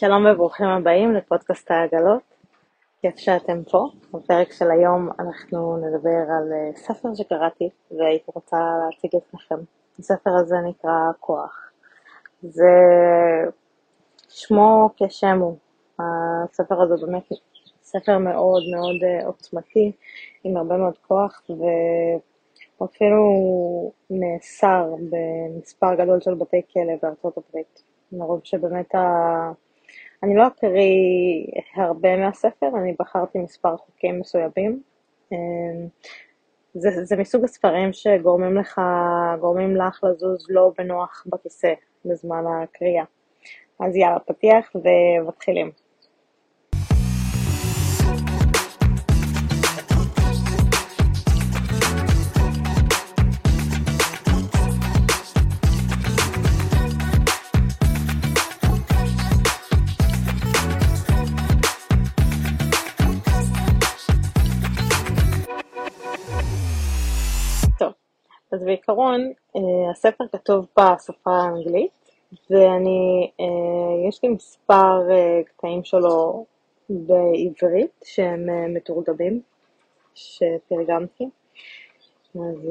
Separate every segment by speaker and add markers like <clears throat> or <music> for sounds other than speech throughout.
Speaker 1: שלום וברוכים הבאים לפודקאסט העגלות, כיף שאתם פה. בפרק של היום אנחנו נדבר על אה, ספר שקראתי והייתי רוצה להציג לפניכם. הספר הזה נקרא כוח. זה שמו כשם הוא. הספר הזה באמת ספר מאוד מאוד אה, עוצמתי, עם הרבה מאוד כוח, והוא אפילו נאסר במספר גדול של בתי כלא בארצות הברית. מרוב שבאמת ה... אני לא אקריא הרבה מהספר, אני בחרתי מספר חוקים מסוימים. אמ, זה, זה מסוג הספרים שגורמים לך, גורמים לך לזוז לא בנוח בכיסא בזמן הקריאה. אז יאללה, פתיח ומתחילים. בעיקרון, אה, הספר כתוב בשפה האנגלית, ואני, אה, יש לי מספר אה, קטעים שלו בעברית שהם מתורגמים, שתרגמתי. אז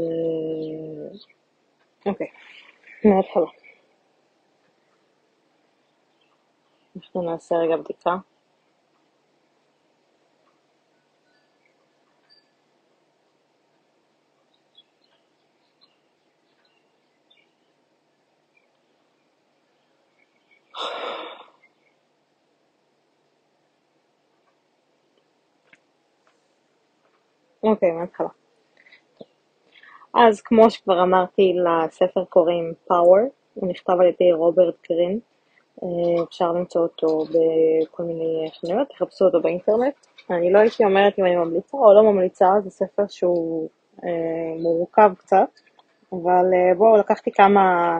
Speaker 1: אוקיי, מההתחלה. אנחנו נעשה רגע בדיקה. אוקיי, מההתחלה. אז כמו שכבר אמרתי, לספר קוראים Power, הוא נכתב על ידי רוברט גרין, אה, אפשר למצוא אותו בכל מיני חנויות, תחפשו אותו באינטרנט. אני לא הייתי אומרת אם אני ממליצה או לא ממליצה, זה ספר שהוא אה, מורכב קצת, אבל אה, בואו, לקחתי כמה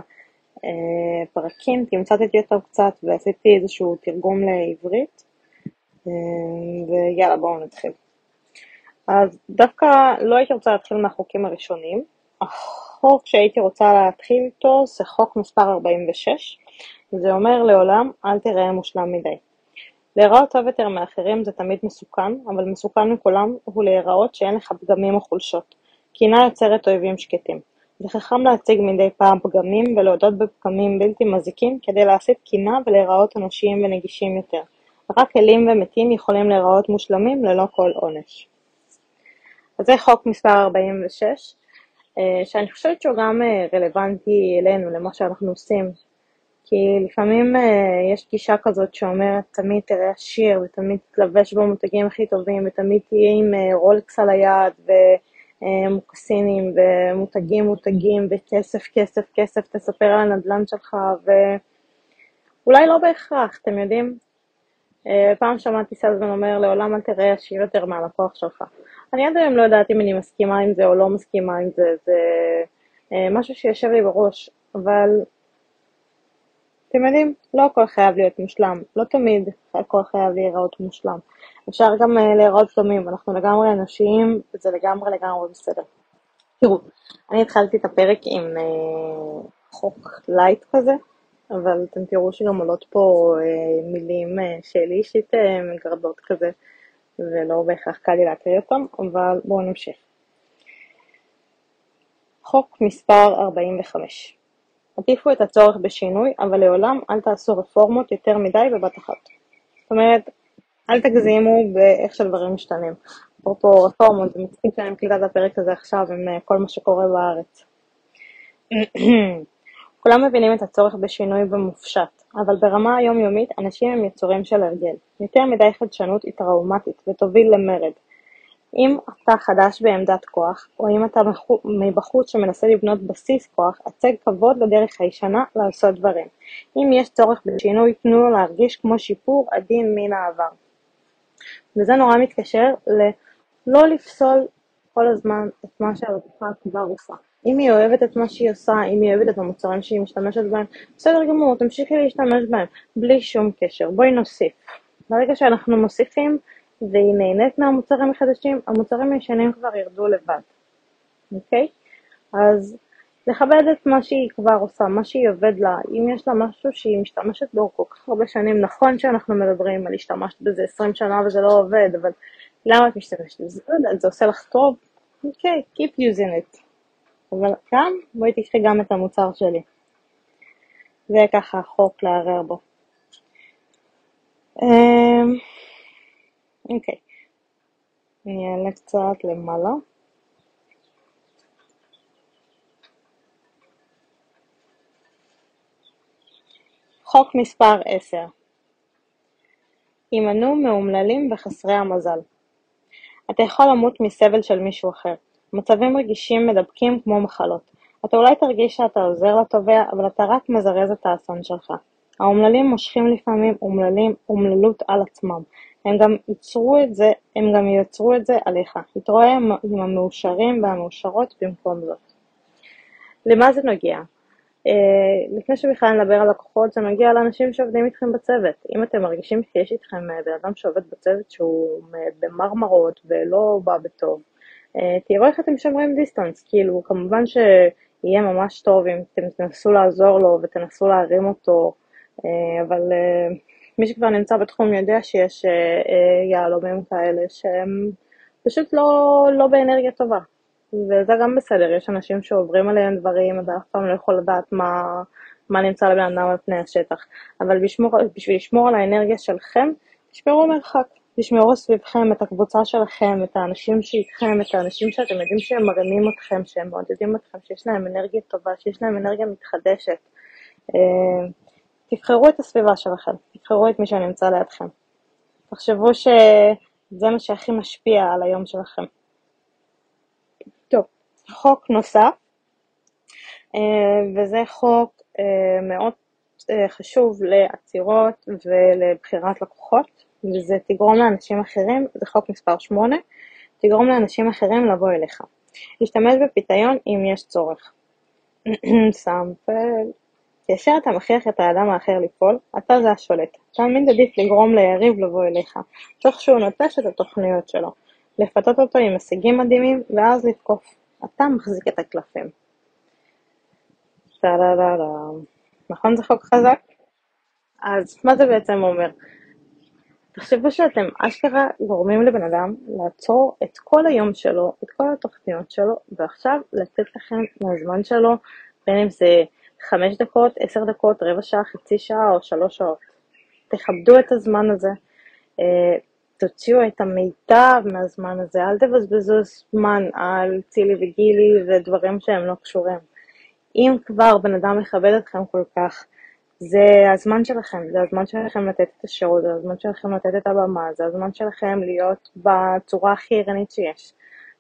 Speaker 1: אה, פרקים, תמצתתי אותם קצת ועשיתי איזשהו תרגום לעברית, אה, ויאללה, בואו נתחיל. אז דווקא לא הייתי רוצה להתחיל מהחוקים הראשונים. החוק שהייתי רוצה להתחיל איתו זה חוק מספר 46, זה אומר לעולם אל תראה מושלם מדי. להיראות טוב יותר מאחרים זה תמיד מסוכן, אבל מסוכן מכולם הוא להיראות שאין לך פגמים או חולשות. קינה יוצרת אויבים שקטים. זה חכם להציג מדי פעם פגמים ולהודות בפגמים בלתי מזיקים כדי להסיט קינה ולהיראות אנושיים ונגישים יותר. רק אלים ומתים יכולים להיראות מושלמים ללא כל עונש. אז זה חוק מספר 46, אה, שאני חושבת שהוא גם אה, רלוונטי אלינו, למה שאנחנו עושים. כי לפעמים אה, יש גישה כזאת שאומרת, תמיד תראה עשיר, ותמיד תלבש במותגים הכי טובים, ותמיד תהיה עם רולקס על היד, ומוקסינים, ומותגים מותגים, וכסף, כסף, כסף, תספר על הנדל"ן שלך, ואולי לא בהכרח, אתם יודעים? פעם שמעתי סלזמן אומר, לעולם אל תראה עשיר יותר מהלקוח שלך. אני עד היום לא יודעת אם אני מסכימה עם זה או לא מסכימה עם זה, זה אה, משהו שיושב לי בראש, אבל אתם יודעים, לא הכל חייב להיות מושלם, לא תמיד הכל חייב להיראות מושלם. אפשר גם uh, להיראות דומים, אנחנו לגמרי אנושיים, וזה לגמרי לגמרי בסדר. תראו, אני התחלתי את הפרק עם חוק light כזה, אבל אתם תראו שגם עולות פה uh, מילים uh, שלי אישית uh, מגרדות כזה. ולא בהכרח קל לי להקריא אותם, אבל בואו נמשיך. חוק מספר 45 עדיפו את הצורך בשינוי, אבל לעולם אל תעשו רפורמות יותר מדי בבת אחת. זאת אומרת, אל תגזימו באיך שדברים משתנים. אפרופו רפורמות, זה מצחיק שאני מקליטה את הפרק הזה עכשיו עם אה, כל מה שקורה בארץ. <clears throat> כולם מבינים את הצורך בשינוי במופשט, אבל ברמה היומיומית אנשים הם יצורים של הרגל. יותר מדי חדשנות היא טראומטית ותוביל למרד. אם אתה חדש בעמדת כוח, או אם אתה מבחוץ שמנסה לבנות בסיס כוח, הצג כבוד לדרך הישנה לעשות דברים. אם יש צורך בשינוי, תנו לו להרגיש כמו שיפור עדין מן העבר. וזה נורא מתקשר ללא לפסול כל הזמן את מה שהרווחה כבר עושה. אם היא אוהבת את מה שהיא עושה, אם היא אוהבת את המוצרים שהיא משתמשת בהם, בסדר גמור, תמשיכי להשתמש בהם, בלי שום קשר, בואי נוסיף. ברגע שאנחנו מוסיפים והיא נהנית מהמוצרים החדשים, המוצרים הישנים כבר ירדו לבד, אוקיי? אז לכבד את מה שהיא כבר עושה, מה שהיא עובד לה. אם יש לה משהו שהיא משתמשת בו כל כך הרבה שנים, נכון שאנחנו מדברים על השתמשת בזה 20 שנה וזה לא עובד, אבל למה את משתמשת בזה? לא זה עושה לך טוב? אוקיי, okay, keep using it. אבל גם, בואי תקחי גם את המוצר שלי. זה ככה חוק לערער בו. אמ, אוקיי, אני אעלה קצת למעלה. חוק מספר 10 הימנעו מאומללים וחסרי המזל. אתה יכול למות מסבל של מישהו אחר. מצבים רגישים מדבקים כמו מחלות. אתה אולי תרגיש שאתה עוזר לתובע, אבל אתה רק מזרז את האסון שלך. האומללים מושכים לפעמים אומללים, אומללות על עצמם. הם גם ייצרו את זה, הם גם ייצרו את זה עליך. תתראה עם המאושרים והמאושרות במקום זאת. למה זה נוגע? Uh, לפני שבכלל נדבר על לקוחות, זה נוגע לאנשים שעובדים איתכם בצוות. אם אתם מרגישים שיש איתכם uh, בן אדם שעובד בצוות שהוא uh, במרמרות ולא בא בטוב, תראו איך אתם שומרים דיסטנס. כאילו, כמובן שיהיה ממש טוב אם אתם תנסו לעזור לו ותנסו להרים אותו, אבל מי שכבר נמצא בתחום יודע שיש יהלומים כאלה שהם פשוט לא, לא באנרגיה טובה. וזה גם בסדר, יש אנשים שעוברים עליהם דברים, אתה אף פעם לא יכול לדעת מה, מה נמצא לבן אדם על פני השטח. אבל בשמור, בשביל לשמור על האנרגיה שלכם, תשמרו מרחק. תשמרו סביבכם את הקבוצה שלכם, את האנשים שאיתכם, את האנשים שאתם יודעים שהם מרימים אתכם, שהם מעודדים אתכם, שיש להם אנרגיה טובה, שיש להם אנרגיה מתחדשת. אה, תבחרו את הסביבה שלכם, תבחרו את מי שנמצא לידכם. תחשבו שזה מה שהכי משפיע על היום שלכם. חוק נוסף, אה, וזה חוק אה, מאוד אה, חשוב לעצירות ולבחירת לקוחות, וזה תגרום לאנשים אחרים, זה חוק מספר 8, תגרום לאנשים אחרים לבוא אליך. להשתמש בפיתיון אם יש צורך. <clears throat> סאמפל. כאשר אתה מכריח את האדם האחר לפעול, אתה זה השולט. תמיד עדיף לגרום ליריב לבוא אליך, תוך שהוא נוטש את התוכניות שלו. לפתות אותו עם הישגים מדהימים, ואז לתקוף. אתה מחזיק את הקלפים. נכון זה חוק חזק? אז מה זה בעצם אומר? תחשבו שאתם אשכרה גורמים לבן אדם לעצור את כל היום שלו, את כל התוכניות שלו, ועכשיו לתת לכם מהזמן שלו, בין אם זה חמש דקות, עשר דקות, רבע שעה, חצי שעה או שלוש שעות. תכבדו את הזמן הזה. תוציאו את המיטב מהזמן הזה, אל תבזבזו זמן על צילי וגילי ודברים שהם לא קשורים. אם כבר בן אדם מכבד אתכם כל כך, זה הזמן שלכם, זה הזמן שלכם לתת את השירות, זה הזמן שלכם לתת את הבמה, זה הזמן שלכם להיות בצורה הכי ערנית שיש.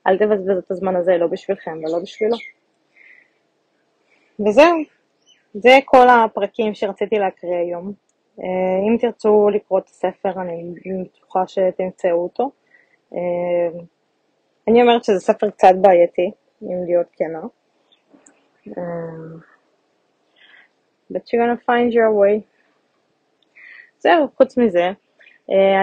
Speaker 1: אל תבזבזו את הזמן הזה לא בשבילכם ולא בשבילו. וזהו, זה כל הפרקים שרציתי להקריא היום. אה, אם תרצו לקרוא את הספר, אני בטוחה שתמצאו אותו. אה, אני אומרת שזה ספר קצת בעייתי, אם להיות כנה. אה, but you're gonna find your way. זהו, חוץ מזה,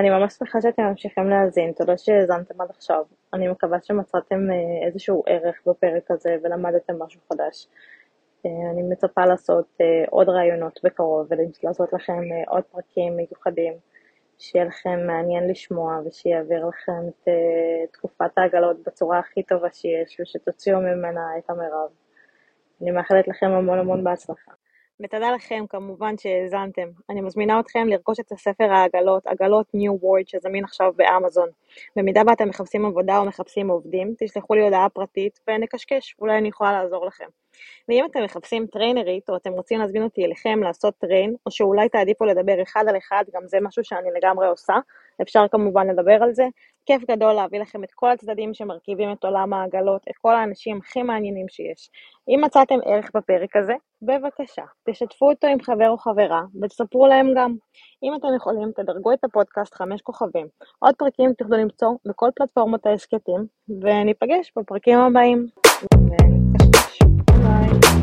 Speaker 1: אני ממש שמחה שאתם ממשיכים להאזין, תודה שהאזנתם עד עכשיו. אני מקווה שמצאתם איזשהו ערך בפרק הזה ולמדתם משהו חדש. אה, אני מצפה לעשות אה, עוד רעיונות בקרוב ולעשות לכם אה, עוד פרקים מיוחדים, שיהיה לכם מעניין לשמוע ושיעביר לכם את תקופת העגלות בצורה הכי טובה שיש ושתוציאו ממנה את המרב. אני מאחלת לכם המון המון בהצלחה. ותודה לכם כמובן שהאזנתם. אני מזמינה אתכם לרכוש את הספר העגלות, עגלות New World שזמין עכשיו באמזון. במידה ואתם מחפשים עבודה או מחפשים עובדים, תשלחו לי הודעה פרטית ונקשקש, אולי אני יכולה לעזור לכם. ואם אתם מחפשים טריינרית, או אתם רוצים להזמין אותי אליכם לעשות טריין, או שאולי תעדיפו לדבר אחד על אחד, גם זה משהו שאני לגמרי עושה, אפשר כמובן לדבר על זה. כיף גדול להביא לכם את כל הצדדים שמרכיבים את עולם העגלות, את כל האנשים הכי מעניינים שיש. אם מצאתם ערך בפרק הזה, בבקשה, תשתפו אותו עם חבר או חברה, ותספרו להם גם. אם אתם יכולים, תדרגו את הפודקאסט חמש כוכבים. עוד פרקים תוכלו למצוא בכל פלטפורמות ההסכתים, וניפגש בפרקים הבאים. ביי.